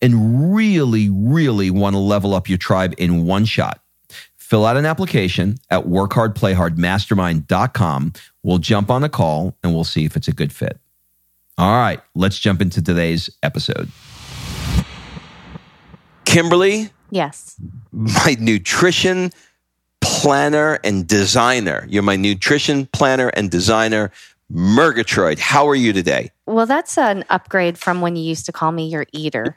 and really, really want to level up your tribe in one shot, fill out an application at workhardplayhardmastermind.com. We'll jump on a call and we'll see if it's a good fit. All right, let's jump into today's episode. Kimberly? Yes. My nutrition planner and designer. You're my nutrition planner and designer, Murgatroyd. How are you today? Well, that's an upgrade from when you used to call me your eater.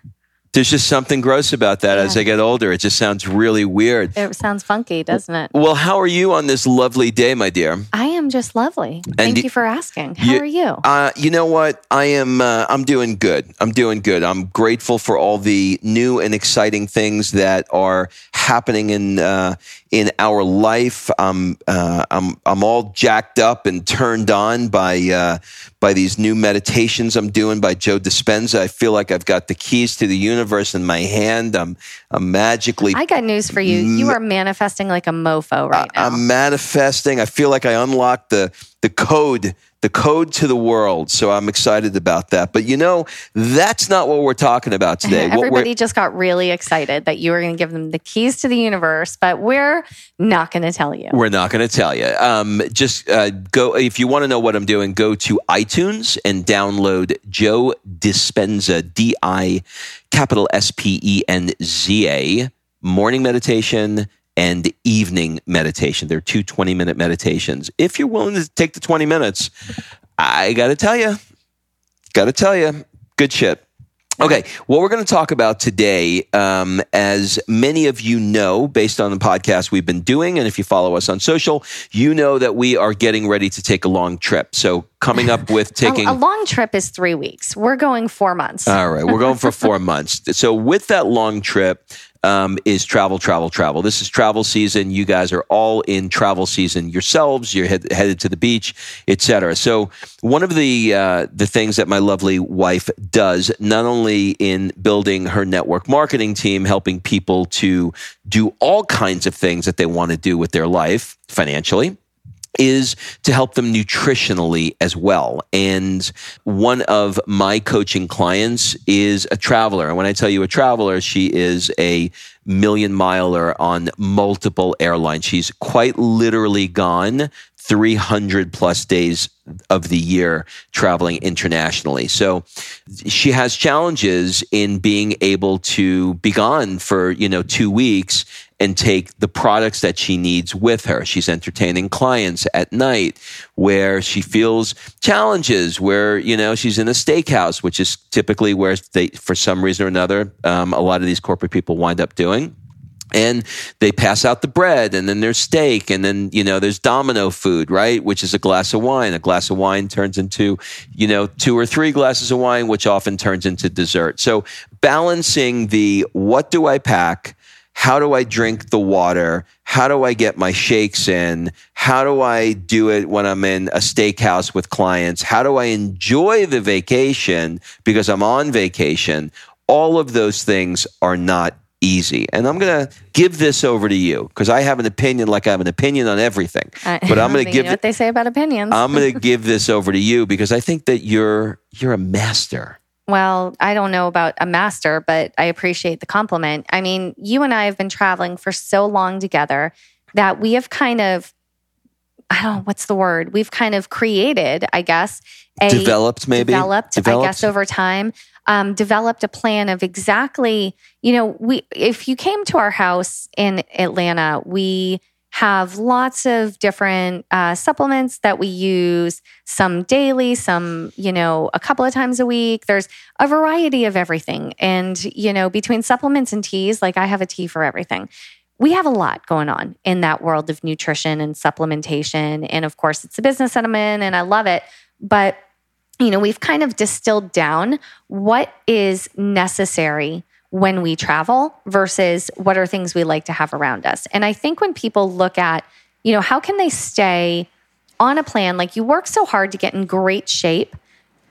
There's just something gross about that yeah. as I get older. It just sounds really weird. It sounds funky, doesn't it? Well, how are you on this lovely day, my dear? I am just lovely. Thank you for asking. How you, are you? Uh, you know what? I am. Uh, I'm doing good. I'm doing good. I'm grateful for all the new and exciting things that are happening in uh, in our life. I'm uh, I'm I'm all jacked up and turned on by uh, by these new meditations I'm doing by Joe Dispenza. I feel like I've got the keys to the universe in my hand. I'm I'm magically. I got news for you. You are manifesting like a mofo right now. I'm manifesting. I feel like I unlocked the the code the code to the world. So I'm excited about that. But you know, that's not what we're talking about today. Everybody just got really excited that you were going to give them the keys to the universe, but we're not going to tell you. We're not going to tell you. Um, just uh, go, if you want to know what I'm doing, go to iTunes and download Joe Dispenza, D I capital S P E N Z A, morning meditation and evening meditation. They're two 20 minute meditations. If you're willing to take the 20 minutes, I got to tell you, got to tell you, good shit. Okay, what we're going to talk about today, um, as many of you know, based on the podcast we've been doing, and if you follow us on social, you know that we are getting ready to take a long trip. So, coming up with taking a, a long trip is three weeks. We're going four months. All right, we're going for four months. So, with that long trip, um, is travel, travel, travel. This is travel season. You guys are all in travel season yourselves. You're head, headed to the beach, etc. So one of the uh, the things that my lovely wife does, not only in building her network marketing team, helping people to do all kinds of things that they want to do with their life financially is to help them nutritionally as well. And one of my coaching clients is a traveler. And when I tell you a traveler, she is a million miler on multiple airlines. She's quite literally gone 300 plus days of the year traveling internationally. So she has challenges in being able to be gone for, you know, two weeks and take the products that she needs with her. She's entertaining clients at night where she feels challenges, where, you know, she's in a steakhouse, which is typically where they, for some reason or another, um, a lot of these corporate people wind up doing. And they pass out the bread and then there's steak and then you know there's domino food right which is a glass of wine. A glass of wine turns into you know two or three glasses of wine which often turns into dessert. So balancing the what do i pack how do I drink the water? How do I get my shakes in? How do I do it when I'm in a steakhouse with clients? How do I enjoy the vacation because I'm on vacation? All of those things are not easy. And I'm going to give this over to you because I have an opinion like I have an opinion on everything. But I'm going to give you know what they say about opinions. I'm going to give this over to you because I think that you're you're a master. Well, I don't know about a master, but I appreciate the compliment. I mean, you and I have been traveling for so long together that we have kind of I don't know what's the word. We've kind of created, I guess, a developed maybe developed, developed. I guess over time um, developed a plan of exactly, you know, we if you came to our house in Atlanta, we have lots of different uh, supplements that we use, some daily, some, you know, a couple of times a week. There's a variety of everything. And, you know, between supplements and teas, like I have a tea for everything. We have a lot going on in that world of nutrition and supplementation. And of course, it's a business that I'm in and I love it. But you know, we've kind of distilled down what is necessary when we travel versus what are things we like to have around us. And I think when people look at, you know, how can they stay on a plan? Like you work so hard to get in great shape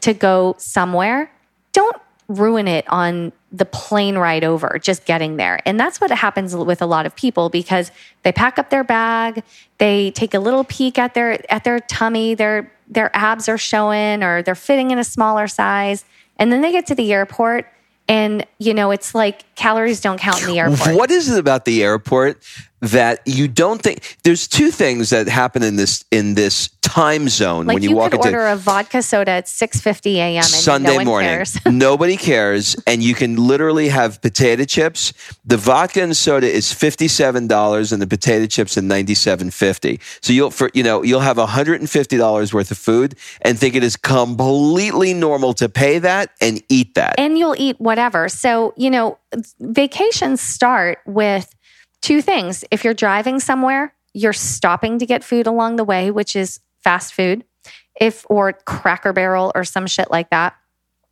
to go somewhere, don't ruin it on the plane ride over, just getting there. And that's what happens with a lot of people because they pack up their bag, they take a little peek at their at their tummy, their their abs are showing or they're fitting in a smaller size. And then they get to the airport and, you know, it's like calories don't count in the airport. What is it about the airport that you don't think there's two things that happen in this in this time zone like when you, you walk could into order a vodka soda at 6:50 a.m. Sunday no morning. Cares. Nobody cares and you can literally have potato chips. The vodka and soda is $57 and the potato chips are 97.50. So you'll for you know, you'll have $150 worth of food and think it is completely normal to pay that and eat that. And you'll eat whatever. So, you know, vacations start with two things. If you're driving somewhere, you're stopping to get food along the way, which is fast food, if or Cracker Barrel or some shit like that.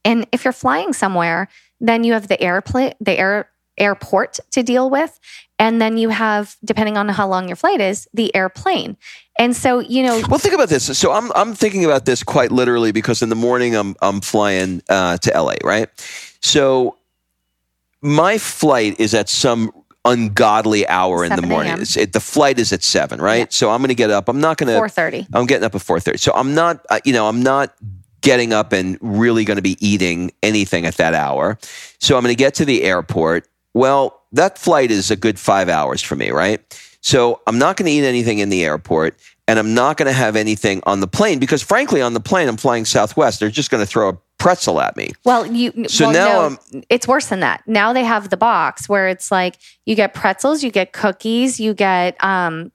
And if you're flying somewhere, then you have the airplane, the air airport to deal with, and then you have, depending on how long your flight is, the airplane. And so, you know, well, think about this. So I'm I'm thinking about this quite literally because in the morning I'm I'm flying uh, to LA, right? So my flight is at some ungodly hour in the morning. It, the flight is at seven, right? Yeah. So I'm going to get up. I'm not going to four thirty. I'm getting up at four thirty. So I'm not, uh, you know, I'm not getting up and really going to be eating anything at that hour. So I'm going to get to the airport. Well, that flight is a good five hours for me, right? So I'm not going to eat anything in the airport and I'm not going to have anything on the plane because frankly, on the plane, I'm flying Southwest. They're just going to throw a pretzel at me. Well, you so well, now no, it's worse than that. Now they have the box where it's like you get pretzels, you get cookies, you get um,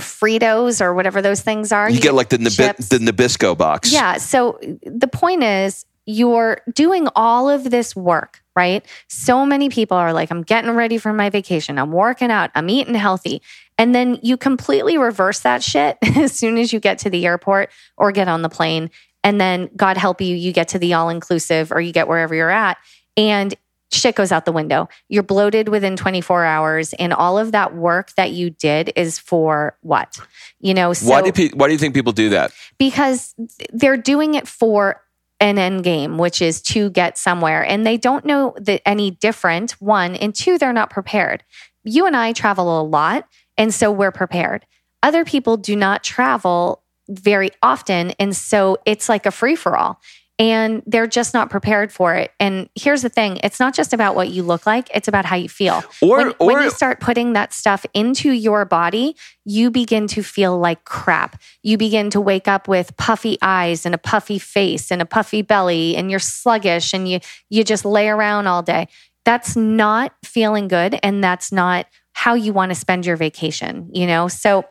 Fritos or whatever those things are. You, you get, get, like the Nabi- the Nabisco box. Yeah. So the point is, you're doing all of this work, right? So many people are like, I'm getting ready for my vacation. I'm working out. I'm eating healthy. And then you completely reverse that shit as soon as you get to the airport or get on the plane and then God help you, you get to the all inclusive or you get wherever you're at. And shit goes out the window. You're bloated within 24 hours, and all of that work that you did is for what? You know, so why do, pe- why do you think people do that? Because they're doing it for an end game, which is to get somewhere, and they don't know that any different. One and two, they're not prepared. You and I travel a lot, and so we're prepared. Other people do not travel very often. And so it's like a free for all. And they're just not prepared for it. And here's the thing it's not just about what you look like, it's about how you feel. Or, when, or, when you start putting that stuff into your body, you begin to feel like crap. You begin to wake up with puffy eyes and a puffy face and a puffy belly, and you're sluggish and you, you just lay around all day. That's not feeling good. And that's not how you want to spend your vacation, you know? So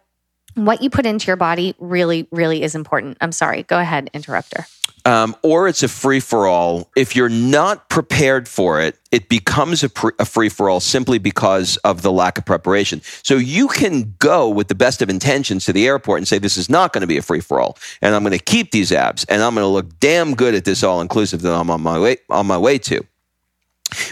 what you put into your body really, really is important. I'm sorry. Go ahead, interrupter. Um, or it's a free for all. If you're not prepared for it, it becomes a, pre- a free for all simply because of the lack of preparation. So you can go with the best of intentions to the airport and say, This is not going to be a free for all. And I'm going to keep these abs and I'm going to look damn good at this all inclusive that I'm on my way, on my way to.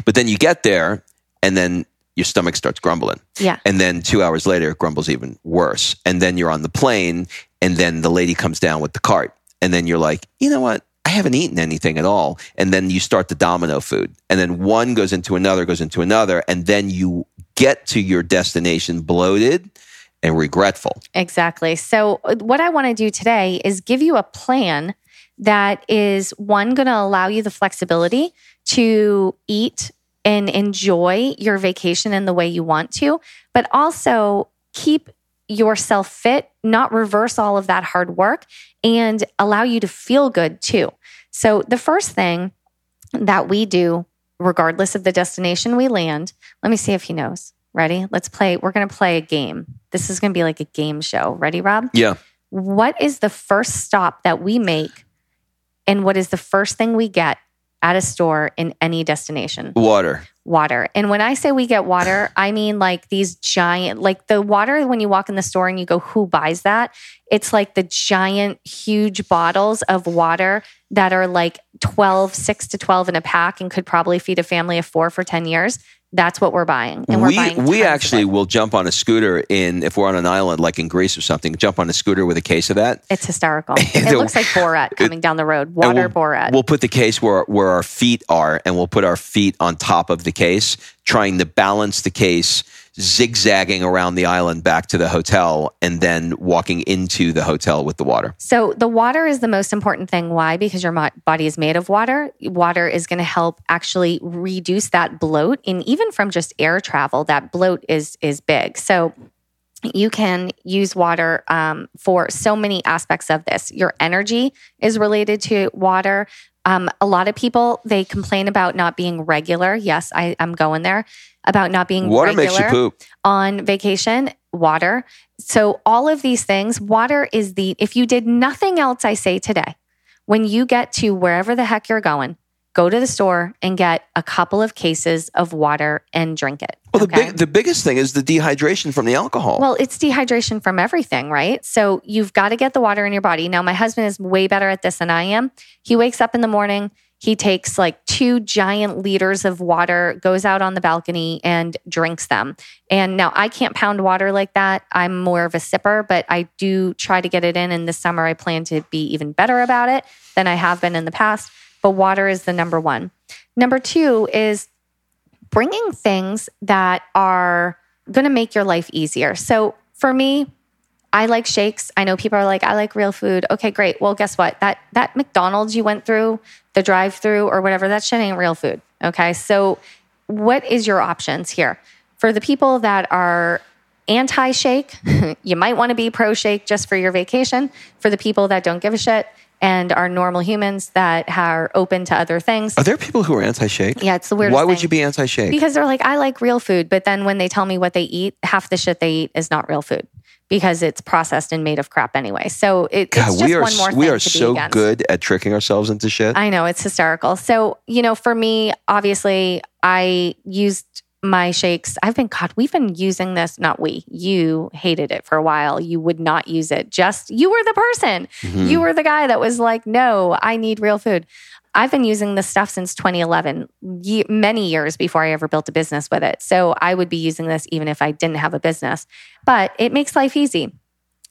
But then you get there and then your stomach starts grumbling. Yeah. And then two hours later, it grumbles even worse. And then you're on the plane, and then the lady comes down with the cart. And then you're like, you know what? I haven't eaten anything at all. And then you start the domino food. And then one goes into another, goes into another. And then you get to your destination bloated and regretful. Exactly. So, uh, what I want to do today is give you a plan that is one going to allow you the flexibility to eat and enjoy your vacation in the way you want to, but also keep yourself fit, not reverse all of that hard work, and allow you to feel good too. So, the first thing that we do, regardless of the destination we land, let me see if he knows. Ready? Let's play. We're going to play a game. This is going to be like a game show. Ready, Rob? Yeah. What is the first stop that we make? And what is the first thing we get at a store in any destination? Water. Water. And when I say we get water, I mean like these giant, like the water when you walk in the store and you go, who buys that? It's like the giant, huge bottles of water that are like 12, six to 12 in a pack and could probably feed a family of four for 10 years. That's what we're buying. And we're we buying we actually will jump on a scooter in if we're on an island like in Greece or something. Jump on a scooter with a case of that. It's hysterical. It looks like Borat coming down the road. Water we'll, Borat. We'll put the case where where our feet are, and we'll put our feet on top of the case, trying to balance the case, zigzagging around the island back to the hotel, and then walking into the hotel with the water. So the water is the most important thing. Why? Because your body is made of water. Water is going to help actually reduce that bloat, and even from just air travel, that bloat is is big. So you can use water um, for so many aspects of this. Your energy is related to water. Um, a lot of people they complain about not being regular. Yes, I, I'm going there about not being Water regular makes you poop. on vacation, water. So, all of these things, water is the, if you did nothing else, I say today, when you get to wherever the heck you're going, go to the store and get a couple of cases of water and drink it. Well, the okay? big the biggest thing is the dehydration from the alcohol. Well, it's dehydration from everything, right? So you've got to get the water in your body. Now, my husband is way better at this than I am. He wakes up in the morning, he takes like two giant liters of water, goes out on the balcony and drinks them. And now I can't pound water like that. I'm more of a sipper, but I do try to get it in. And this summer, I plan to be even better about it than I have been in the past. But water is the number one. Number two is bringing things that are going to make your life easier. So for me, I like shakes. I know people are like, I like real food. Okay, great. Well, guess what? That that McDonald's you went through, the drive-through or whatever, that shit ain't real food. Okay. So what is your options here? For the people that are anti-shake, you might want to be pro-shake just for your vacation. For the people that don't give a shit and are normal humans that are open to other things. Are there people who are anti-shake? Yeah, it's the weirdest Why would thing. you be anti-shake? Because they're like, I like real food. But then when they tell me what they eat, half the shit they eat is not real food because it's processed and made of crap anyway. So it, God, it's just we are one more we thing are to be so good at tricking ourselves into shit. I know it's hysterical. So, you know, for me, obviously, I used my shakes. I've been, God, we've been using this, not we, you hated it for a while. You would not use it. Just you were the person. Mhm. You were the guy that was like, no, I need real food. I've been using this stuff since 2011, ye- many years before I ever built a business with it. So I would be using this even if I didn't have a business, but it makes life easy.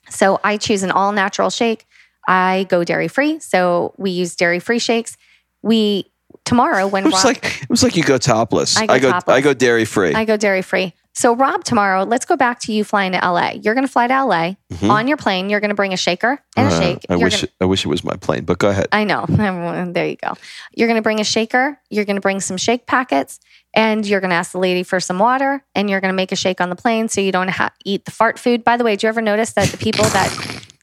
So I choose an all natural shake. I go dairy free. So we use dairy free shakes. We, tomorrow when it was Rob, like it was like you go topless. I go go topless. I go dairy free. I go dairy free. So Rob, tomorrow, let's go back to you flying to LA. You're going to fly to LA Mhm. on your plane. You're going to bring a shaker and a Uh, shake. I You're wish gonna- I wish it was my plane, but go ahead. I know. there you go. You're going to bring a shaker. You're going to bring some shake packets, and you're going to ask the lady for some water, and you're going to make a shake on the plane so you don't ha- eat the fart food. By the way, do you ever notice that the people that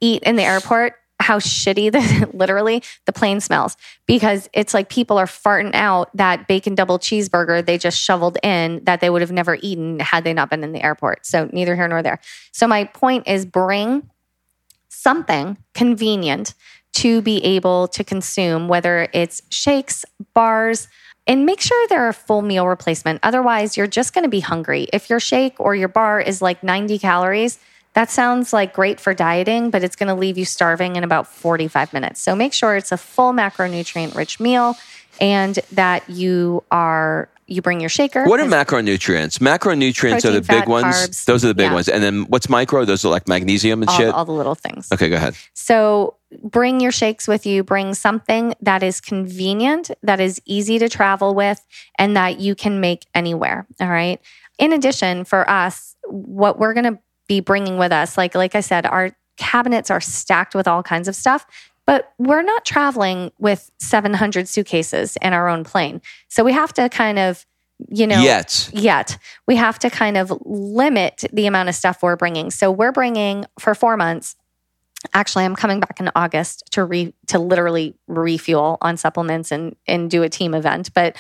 eat in the airport, how shitty the literally the plane smells? Because it's like people are farting out that bacon double cheeseburger they just shoveled in that they would have never eaten had they not been in the airport. So neither here nor there. So my point is bring something convenient to be able to consume, whether it's shakes, bars, and make sure they're a full meal replacement. Otherwise, you're just going to be hungry. If your shake or your bar is like 90 calories, that sounds like great for dieting, but it's going to leave you starving in about 45 minutes. So make sure it's a full macronutrient rich meal and that you are you bring your shaker. What are macronutrients? Macronutrients Protein, are the big fat, ones. carbs. Those are the big Yeah. ones. And then what's micro? Those are like magnesium and all, shit. all the little things. okay, go ahead. So bring your shakes with you. Bring something that is convenient, that is easy to travel with, and that you can make anywhere. All right. In addition, for us, what we're going to be bringing with us, like like I said, our cabinets are stacked with all kinds of stuff. But we're not traveling with 700 suitcases in our own plane. So we have to kind of, you know, Yet. yet. We have to kind of limit the amount of stuff we're bringing. So we're bringing for four months. Actually, I'm coming back in August to re to literally refuel on supplements and and do a team event. But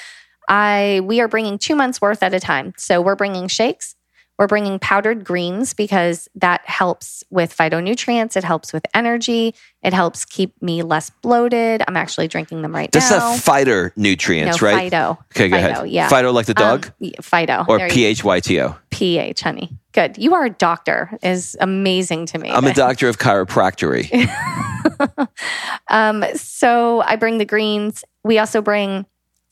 I we are bringing two months worth at a time. So we're bringing shakes. We're bringing powdered greens because that helps with phytonutrients. It helps with energy. It helps keep me less bloated. I'm actually drinking them right now. That's now. not fighter nutrients, no, right? Phyto. Okay, go Phyto, ahead. Yeah. Phyto like the dog? Um, Phyto. or P H Y T O? pH, honey. Good. You are a doctor is amazing to me. I'm a doctor of chiropractory. um, so I bring the greens. We also bring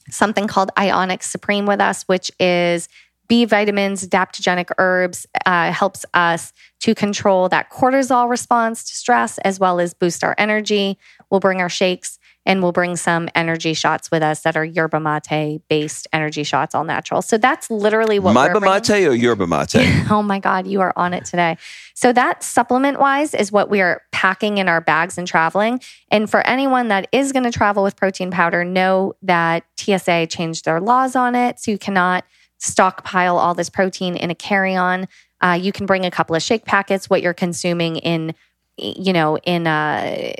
something called Ionix Supreme with us, which is B vitamins, adaptogenic herbs, uh, helps us to control that cortisol response to stress as well as boost our energy. We'll bring our shakes and we'll bring some energy shots with us that are yerba mate based energy shots, all natural. So that's literally what bringing. mate or yerba mate? Oh my God, you are on it today. So, that supplement wise is what we are packing in our bags and traveling. And for anyone that is going to travel with protein powder, know that TSA changed their laws on it. So, you cannot stockpile all this protein in a carry on. Uh, you can bring a couple of shake packets, what you're consuming in, you know, in, uh,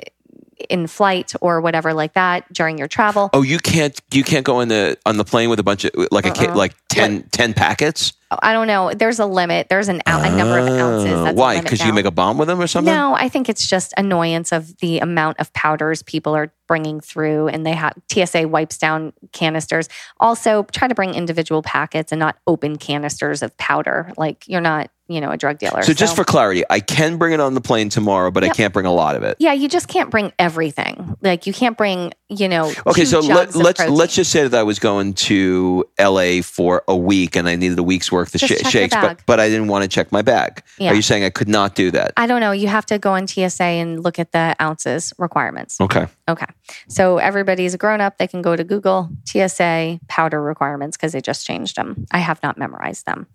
in flight or whatever like that during your travel. Oh, you can't you can't go in the on the plane with a bunch of like a kid Uh-uh. like 10, 10 packets. I don't know. There's a limit. There's an ou- a number of ounces. That's Why? Because you make a bomb with them or something? No, I think it's just annoyance of the amount of powders people are bringing through, and they have TSA wipes down canisters. Also, try to bring individual packets and not open canisters of powder. Like you're not, you know, a drug dealer. So just for clarity, I can bring it on the plane tomorrow, but I can't bring a lot of it. yeah, you just can't bring everything. Like you can't bring, you know. Okay, so let, of let's let's just say that I was going to LA for a week and I needed a week's worth of sh- shakes, but but I didn't want to check my bag. Yeah. Are you saying I could not do that? I don't know. You have to go on TSA and look at the ounces requirements. Okay. Okay. So everybody's a grown up. They can go to Google TSA powder requirements because they just changed them. I have not memorized them.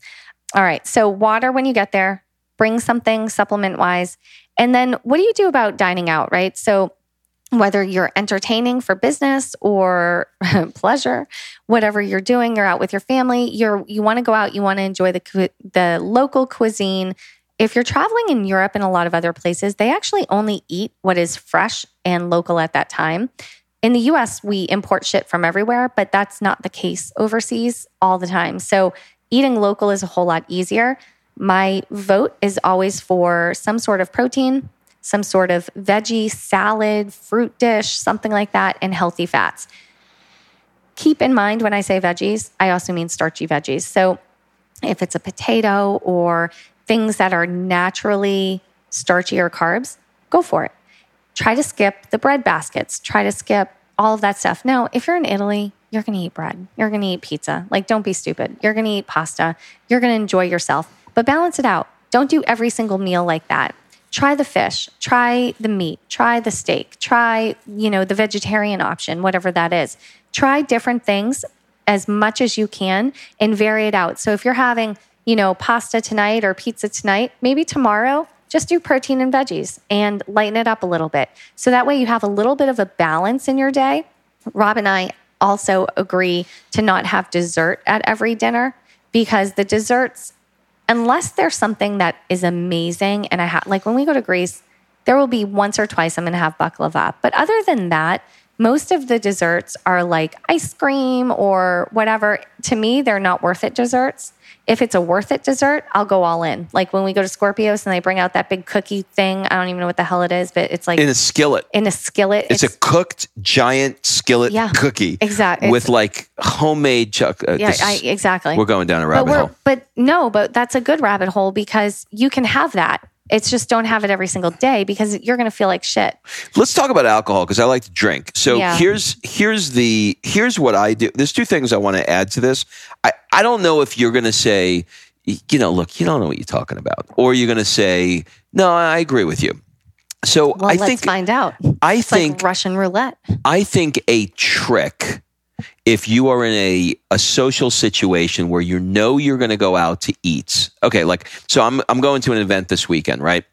All right. So water when you get there, bring something supplement wise. And then what do you do about dining out, right? So whether you're entertaining for business or pleasure, whatever you're doing, you're out with your family, you're you want to go out, you want to enjoy the the local cuisine. If you're traveling in Europe and a lot of other places, they actually only eat what is fresh and local at that time. In the US, we import shit from everywhere, but that's not the case overseas all the time. So eating local is a whole lot easier. My vote is always for some sort of protein, some sort of veggie, salad, fruit dish, something like that, and healthy fats. Keep in mind when I say veggies, I also mean starchy veggies. So if it's a potato or things that are naturally starchy or carbs, go for it. Try to skip the bread baskets, try to skip all of that stuff. Now, if you're in Italy, you're going to eat bread. You're going to eat pizza. Like, don't be stupid. You're going to eat pasta. You're going to enjoy yourself, but balance it out. Don't do every single meal like that. Try the fish, try the meat, try the steak, try, you know, the vegetarian option, whatever that is. Try different things as much as you can and vary it out. So if you're having, you know, pasta tonight or pizza tonight, maybe tomorrow just do protein and veggies and lighten it up a little bit. So that way you have a little bit of a balance in your day. Rob and I also agree to not have dessert at every dinner because the desserts, unless there's something that is amazing, and I have like when we go to Greece, there will be once or twice I'm going to have baklava. But other than that, most of the desserts are like ice cream or whatever. To me, they're not worth it desserts. If it's a worth it dessert, I'll go all in. Like when we go to Scorpios and they bring out that big cookie thing. I don't even know what the hell it is, but it's like In a skillet. in a skillet. It's, a cooked giant skillet Yeah, cookie. exact- With like homemade chuck. Uh, yeah, I, exactly. we're going down a rabbit we're hole. but no, but that's a good rabbit hole because you can have that. It's just don't have it every single day because you're going to feel like shit. Let's talk about alcohol because I like to drink. So Yeah. here's here's the here's what I do. There's two things I want to add to this. I, I don't know if you're going to say, you know, look, you don't know what you're talking about, or you're going to say, no, I agree with you. So Well, I let's think find out. I It's think like Russian roulette. I think a trick if you are in a, a social situation where you know you're going to go out to eat. Okay, like so I'm I'm going to an event this weekend, right?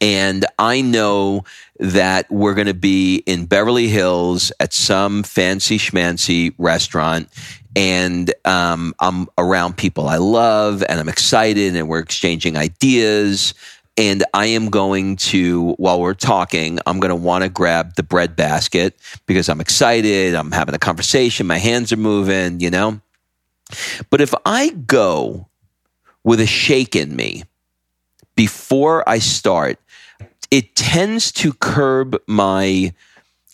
And I know that we're going to be in Beverly Hills at some fancy schmancy restaurant. And um, I'm around people I love and I'm excited and we're exchanging ideas. And I am going to, while we're talking, I'm going to want to grab the bread basket because I'm excited. I'm having a conversation. My hands are moving, you know? But if I go with a shake in me before I start, it tends to curb my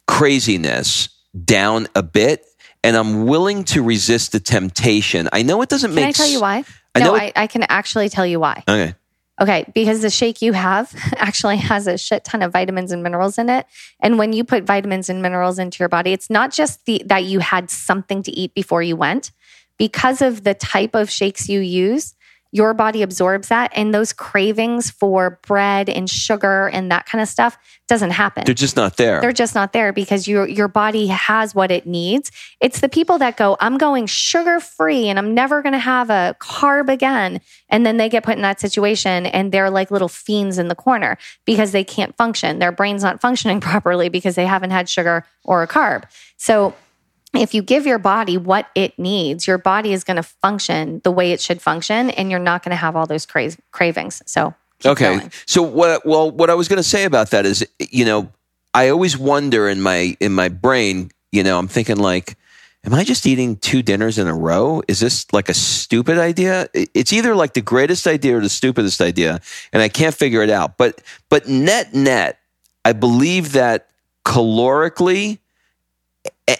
craziness down a bit. And I'm willing to resist the temptation. I know it doesn't Can make sense. Can I tell you why? I no, know I, I can actually tell you why. Okay. Okay, because the shake you have actually has a shit ton of vitamins and minerals in it. And when you put vitamins and minerals into your body, it's not just the that you had something to eat before you went. Because of the type of shakes you use, your body absorbs that and those cravings for bread and sugar and that kind of stuff doesn't happen. They're just not there. They're just not there because your your body has what it needs. It's the people that go, I'm going sugar free and I'm never going to have a carb again, and then they get put in that situation and they're like little fiends in the corner because they can't function. Their brain's not functioning properly because they haven't had sugar or a carb. So if you give your body what it needs, your body is going to function the way it should function, and you're not going to have all those cra- cravings. So Okay. going. So what? Well, what I was going to say about that is, you know, I always wonder in my in my brain, you know, I'm thinking like, am I just eating two dinners in a row? Is this like a stupid idea? It's either like the greatest idea or the stupidest idea, and I can't figure it out. But but net net, I believe that calorically.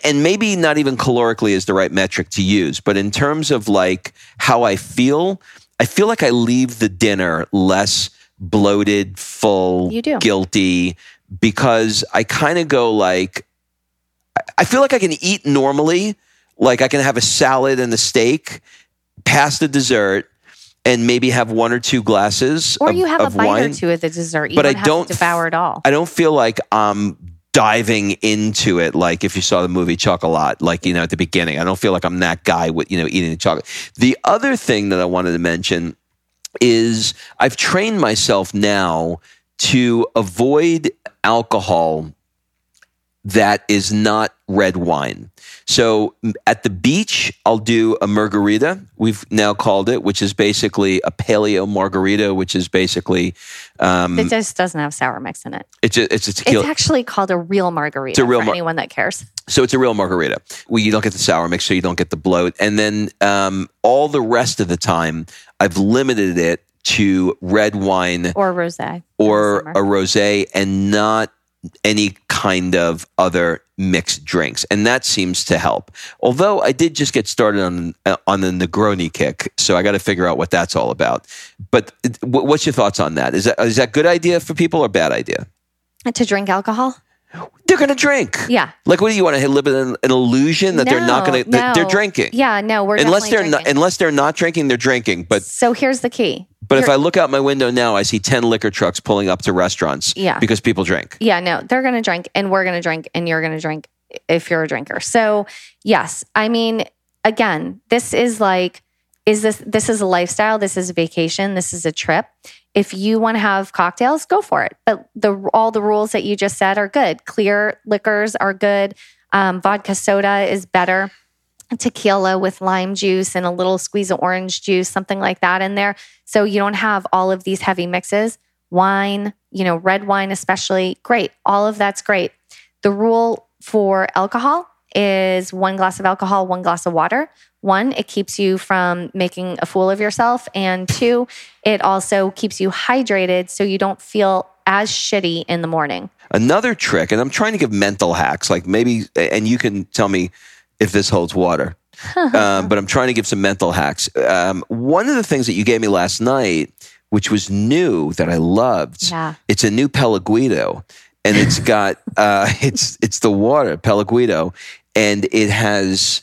And maybe not even calorically is the right metric to use, but in terms of like how I feel, I feel like I leave the dinner less bloated, full, You do. guilty because I kind of go like, I- feel like I can eat normally. Like I can have a salad and a steak past the dessert and maybe have one or two glasses Or of, you have a bite wine. or two of the dessert. You But don't I don't devour it all. I don't feel like I'm diving into it like if you saw the movie Chocolat, like, you know, at the beginning. I don't feel like I'm that guy with, you know, eating the chocolate. The other thing that I wanted to mention is I've trained myself now to avoid alcohol that is not red wine. So at the beach, I'll do a margarita. We've now called it, which is basically a paleo margarita, which is basically um, it just doesn't have sour mix in it. it's a, it's a tequila. It's actually called a real margarita It's a real for mar- anyone that cares. So it's a real margarita. Well, you don't get the sour mix, so you don't get the bloat. And then um, all the rest of the time, I've limited it to red wine Or rosé. or a rosé and not any kind of other mixed drinks. And that seems to help. Although I did just get started on uh, on the Negroni kick, so I got to figure out what that's all about. But what's your thoughts on that? Is that is that good idea for people or bad idea? to drink alcohol? They're going to drink. Yeah. Like, what do you want to live in an, an illusion that they're not going to? They're drinking. Yeah, no, we're unless they're not, unless they're not drinking, they're drinking. But so here's the key. But if I look out my window now, I see ten liquor trucks pulling up to restaurants. Yeah. because people drink. Yeah, no, they're going to drink and we're going to drink and you're going to drink if you're a drinker. So, yes, I mean, again, this is like is this this is a lifestyle, this is a vacation, this is a trip. If you want to have cocktails, go for it. But the all the rules that you just said are good. Clear liquors are good. Um, vodka soda is better. Tequila with lime juice and a little squeeze of orange juice, something like that in there. So you don't have all of these heavy mixes. Wine, you know, red wine especially, great. All of that's great. The rule for alcohol is one glass of alcohol, one glass of water. One, it keeps you from making a fool of yourself. And two, it also keeps you hydrated so you don't feel as shitty in the morning. Another trick, and I'm trying to give mental hacks, like maybe, and you can tell me if this holds water. um, but I'm trying to give some mental hacks. Um, one of the things that you gave me last night, which was new that I loved, Yeah. it's a new Pellegrino, and it's got uh, it's it's the water Pellegrino, and it has.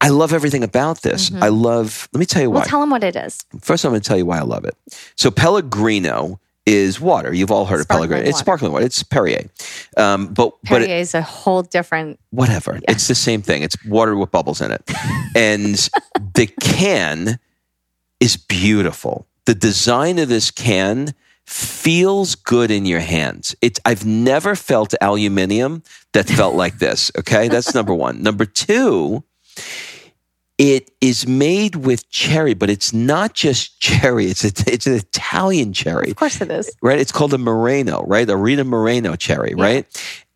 I love everything about this. I love. Let me tell you why. Well, tell them what it is. First, I'm going to tell you why I love it. So, Pellegrino is water. You've all heard Sparkling of Pellegrino. It's sparkling water. It's Perrier. Um, but but Perrier is a whole different. whatever. It's the same thing. It's water with bubbles in it. and the can is beautiful. The design of this can feels good in your hands. It's I've never felt aluminium that felt like this, okay? That's number 1. Number 2, it is made with cherry, but it's not just cherry. It's a, it's an Italian cherry Of course, it is. right? It's called a Moreno, right? A Rita Moreno cherry, right?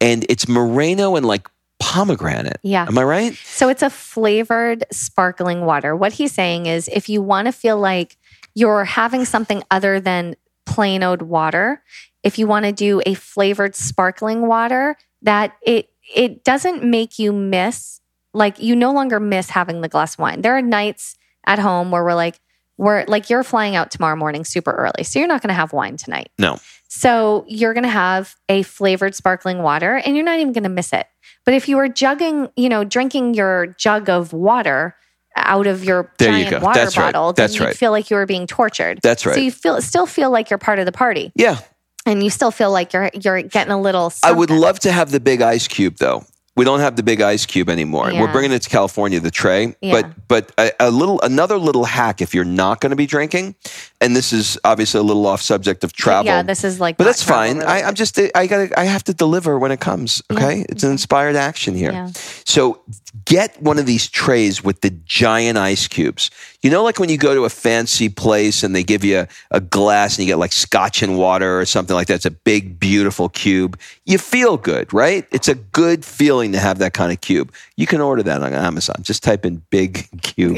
And it's Moreno and like pomegranate. Yeah. Am I right? So it's a flavored sparkling water. What he's saying is if you want to feel like you're having something other than plain old water, if you want to do a flavored sparkling water, that it it doesn't make you miss like you no longer miss having the glass of wine. There are nights at home where we're like we're like you're flying out tomorrow morning super early. So you're not going to have wine tonight. No. So you're going to have a flavored sparkling water and you're not even going to miss it. But if you were jugging, you know, drinking your jug of water out of your There you giant go. water That's right. bottle, then That's you right. feel like you were being tortured. That's right. So you feel still feel like you're part of the party, Yeah. and you still feel like you're you're getting a little. I would love to have the big ice cube though. We don't have the big ice cube anymore. Yeah. We're bringing it to California, the tray. Yeah. But but a, a little another little hack if you're not going to be drinking, and this is obviously a little off subject of travel. Yeah, this is like, but that's fine. I, I'm just I got I have to deliver when it comes. Okay, it's an mm-hmm. inspired action here. Yeah. So get one of these trays with the giant ice cubes. You know, like when you go to a fancy place and they give you a, a glass and you get like scotch and water or something like that. It's a big, beautiful cube. You feel good, right? It's a good feeling to have that kind of cube. You can order that on Amazon. Just type in big cube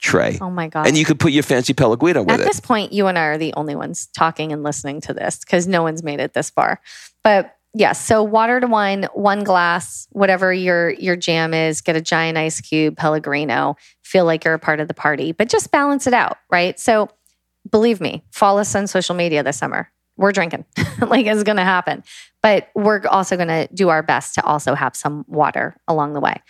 tray. Oh my god! And you could put your fancy Pellegrino with At it. At this point, you and I are the only ones talking and listening to this because no one's made it this far. But yes, so water to wine, one glass, whatever your your jam is, get a giant ice cube, Pellegrino, feel like you're a part of the party, but just balance it out, right? So believe me, follow us on social media this summer. We're drinking, like it's going to happen, but we're also going to do our best to also have some water along the way.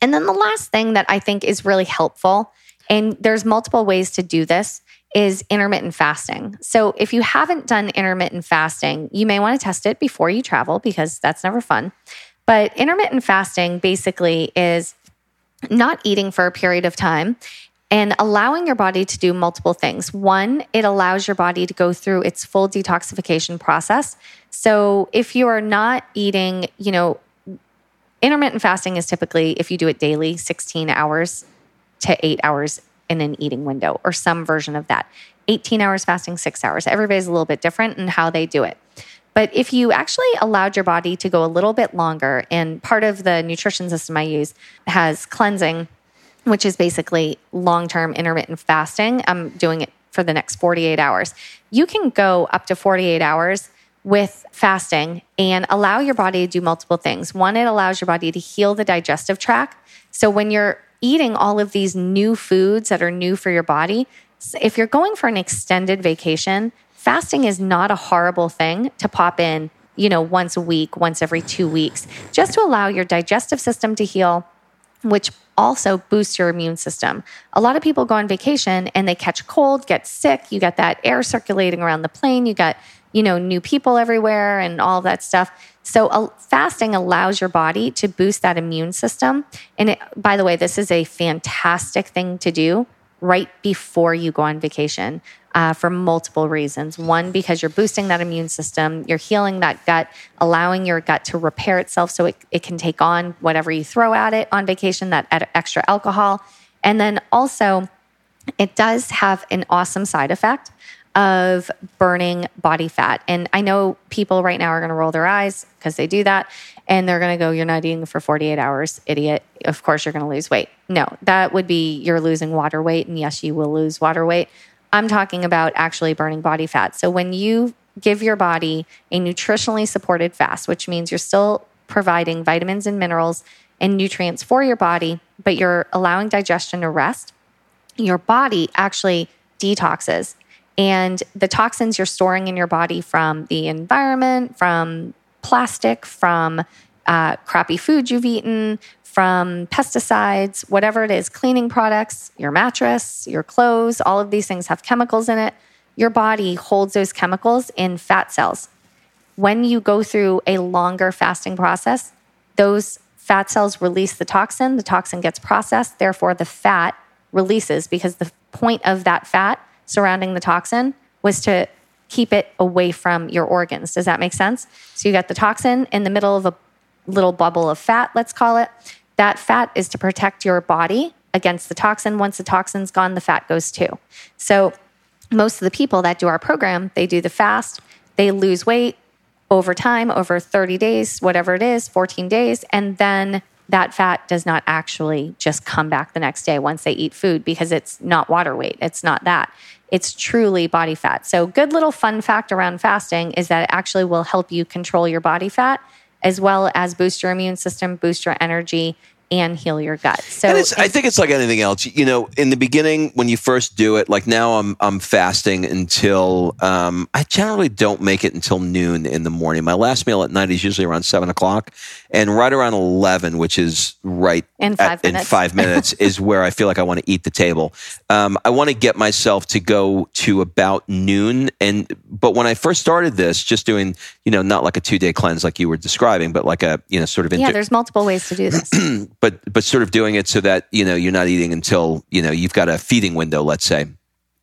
And then the last thing that I think is really helpful, and there's multiple ways to do this, is intermittent fasting. So if you haven't done intermittent fasting, you may want to test it before you travel because that's never fun. But intermittent fasting basically is not eating for a period of time and allowing your body to do multiple things. One, it allows your body to go through its full detoxification process. So if you are not eating, you know, intermittent fasting is typically, if you do it daily, 16 hours to eight hours in an eating window or some version of that. 18 hours fasting, six hours. Everybody's a little bit different in how they do it. But if you actually allowed your body to go a little bit longer, and part of the nutrition system I use has cleansing, which is basically long term intermittent fasting. I'm doing it for the next 48 hours. You can go up to 48 hours with fasting and allow your body to do multiple things. One, it allows your body to heal the digestive tract. So when you're eating all of these new foods that are new for your body, if you're going for an extended vacation, fasting is not a horrible thing to pop in, you know, once a week, once every 2 weeks, just to allow your digestive system to heal which also boosts your immune system. A lot of people go on vacation and they catch cold, get sick, you get that air circulating around the plane, you got, you know, new people everywhere and all that stuff. So fasting allows your body to boost that immune system. And it, by the way, this is a fantastic thing to do right before you go on vacation uh, for multiple reasons. One, because you're boosting that immune system, you're healing that gut, allowing your gut to repair itself so it, it can take on whatever you throw at it on vacation, that extra alcohol. And then also, it does have an awesome side effect. Of burning body fat. And I know people right now are going to roll their eyes because they do that. And they're going to go, You're not eating for 48 hours, idiot. Of course, you're going to lose weight. No, that would be you're losing water weight. And yes, you will lose water weight. I'm talking about actually burning body fat. So when you give your body a nutritionally supported fast, which means you're still providing vitamins and minerals and nutrients for your body, but you're allowing digestion to rest, your body actually detoxes. And the toxins you're storing in your body from the environment, from plastic, from uh, crappy food you've eaten, from pesticides, whatever it is, cleaning products, your mattress, your clothes, all of these things have chemicals in it. Your body holds those chemicals in fat cells. When you go through a longer fasting process, those fat cells release the toxin, the toxin gets processed, therefore, the fat releases because the point of that fat surrounding the toxin was to keep it away from your organs. Does that make sense? So you got the toxin in the middle of a little bubble of fat, let's call it. That fat is to protect your body against the toxin. Once the toxin's gone, the fat goes too. So most of the people that do our program, they do the fast, they lose weight over time, over 30 days, whatever it is, 14 days, and then that fat does not actually just come back the next day once they eat food because it's not water weight. It's not that. It's truly body fat. So, good little fun fact around fasting is that it actually will help you control your body fat as well as boost your immune system, boost your energy, and heal your gut. So I think it's like anything else. You know, in the beginning when you first do it, like now I'm I'm fasting until um, I generally don't make it until noon in the morning. My last meal at night is usually around seven o'clock, and right around eleven, which is right in five at, minutes, in five minutes is where I feel like I want to eat the table. Um, I want to get myself to go to about noon, and but when I first started this, just doing you know not like a two day cleanse like you were describing, but like a you know sort of yeah. There's multiple ways to do this. but but sort of doing it so that you know you're not eating until you know you've got a feeding window. Let's say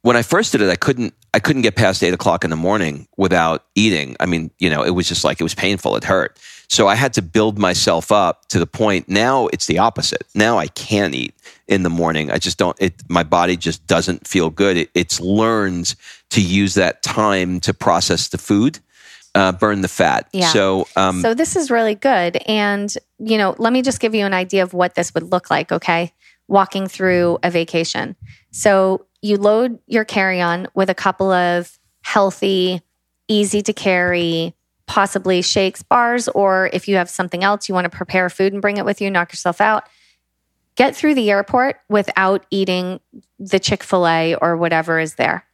when I first did it, I couldn't I couldn't get past eight o'clock in the morning without eating. I mean, you know, it was just like it was painful. It hurt. So I had to build myself up to the point. Now it's the opposite. Now I can eat in the morning. I just don't. It my body just doesn't feel good. It, it's learned to use that time to process the food uh, burn the fat. Yeah. So, um, so this is really good. And, you know, let me just give you an idea of what this would look like, okay? Walking through a vacation. So you load your carry on with a couple of healthy, easy to carry, possibly shakes, bars, or if you have something else you want to prepare food and bring it with you, knock yourself out. Get through the airport without eating the Chick fil A or whatever is there.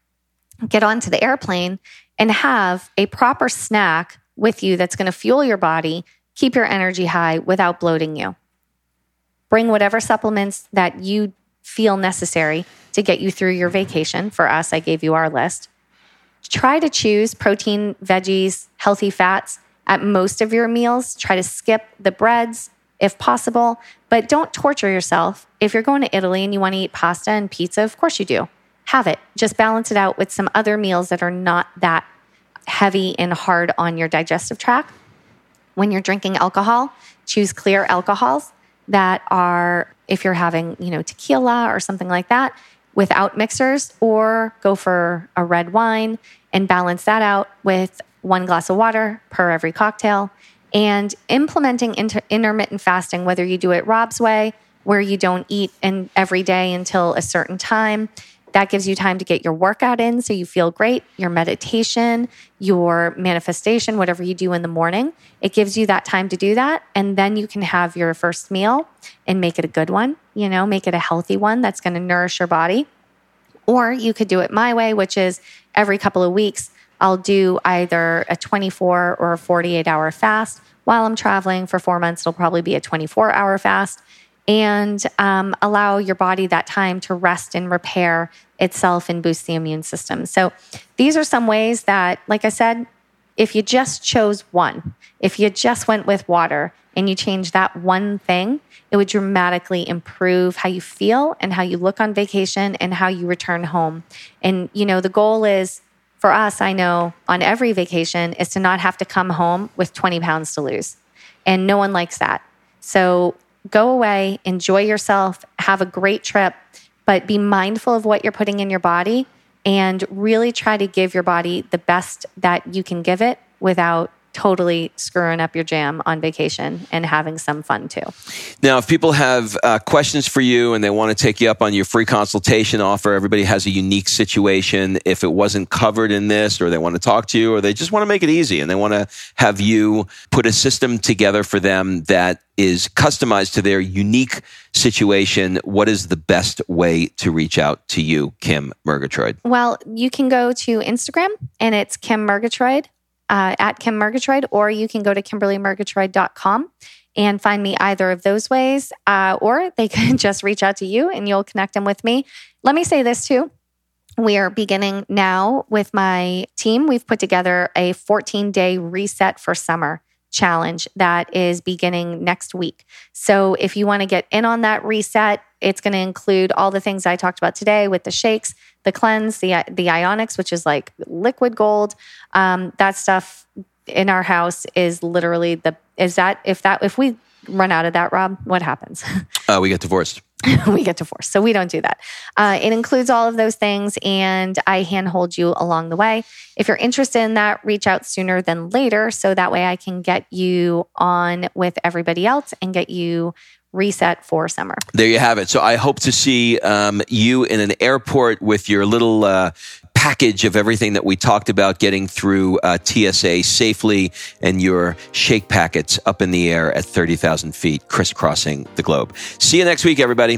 Get onto the airplane and have a proper snack with you that's going to fuel your body, keep your energy high without bloating you. Bring whatever supplements that you feel necessary to get you through your vacation. For us, I gave you our list. Try to choose protein, veggies, healthy fats at most of your meals. Try to skip the breads if possible, but don't torture yourself. If you're going to Italy and you want to eat pasta and pizza, of course you do have it. Just balance it out with some other meals that are not that heavy and hard on your digestive tract. When you're drinking alcohol, choose clear alcohols that are, if you're having, you know, tequila or something like that, without mixers, or go for a red wine and balance that out with one glass of water per every cocktail. And implementing inter- intermittent fasting, whether you do it Rob's way, where you don't eat in every day until a certain time, that gives you time to get your workout in so you feel great, your meditation, your manifestation, whatever you do in the morning. It gives you that time to do that. And then you can have your first meal and make it a good one, you know, make it a healthy one that's going to nourish your body. Or you could do it my way, which is every couple of weeks, I'll do either a 24 or a 48 hour fast. While I'm traveling for four months, it'll probably be a 24 hour fast and um, allow your body that time to rest and repair itself and boost the immune system. So, these are some ways that, like I said, if you just chose one, if you just went with water and you change that one thing, it would dramatically improve how you feel and how you look on vacation and how you return home. And, you know, the goal is for us, I know on every vacation, is to not have to come home with 20 pounds to lose. And no one likes that. So, go away, enjoy yourself, have a great trip, but be mindful of what you're putting in your body and really try to give your body the best that you can give it without totally screwing up your jam on vacation and having some fun too. Now, if people have uh, questions for you and they want to take you up on your free consultation offer, everybody has a unique situation. If it wasn't covered in this, or they want to talk to you, or they just want to make it easy and they want to have you put a system together for them that is customized to their unique situation, what is the best way to reach out to you, Kim Murgatroyd? Well, you can go to Instagram and it's Kim Murgatroyd uh, at Kim Murgatroyd, or you can go to KimberlyMurgatroyd.com and find me either of those ways, uh, or they can just reach out to you and you'll connect them with me. Let me say this too. We are beginning now with my team. We've put together a 14 day reset for summer challenge that is beginning next week. So if you want to get in on that reset, it's going to include all the things I talked about today with the shakes, the cleanse, the the Ionix, which is like liquid gold. Um, that stuff in our house is literally the is that if that if we run out of that, Rob, what happens? Uh, we get divorced. we get divorced. So we don't do that. Uh, it includes all of those things, and I handhold you along the way. If you're interested in that, reach out sooner than later. So that way I can get you on with everybody else and get you reset for summer. There you have it. So I hope to see um, you in an airport with your little uh, package of everything that we talked about getting through uh, TSA safely and your shake packets up in the air at 30,000 feet, crisscrossing the globe. See you next week, everybody.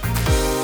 you